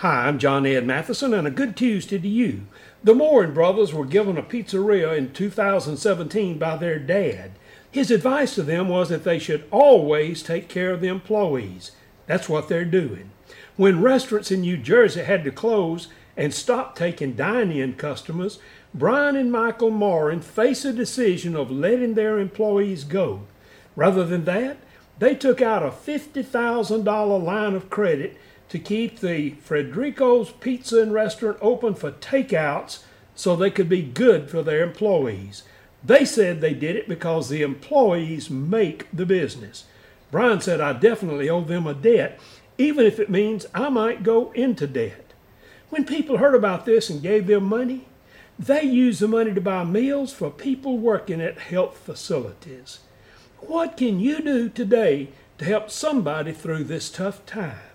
Hi, I'm John Ed Mathison, and a good Tuesday to you. The Morin brothers were given a pizzeria in 2017 by their dad. His advice to them was that they should always take care of the employees. That's what they're doing. When restaurants in New Jersey had to close and stop taking dine in customers, Brian and Michael Morin faced a decision of letting their employees go. Rather than that, they took out a $50,000 line of credit to keep the Frederico's Pizza and Restaurant open for takeouts so they could be good for their employees. They said they did it because the employees make the business. Brian said, I definitely owe them a debt, even if it means I might go into debt. When people heard about this and gave them money, they used the money to buy meals for people working at health facilities. What can you do today to help somebody through this tough time?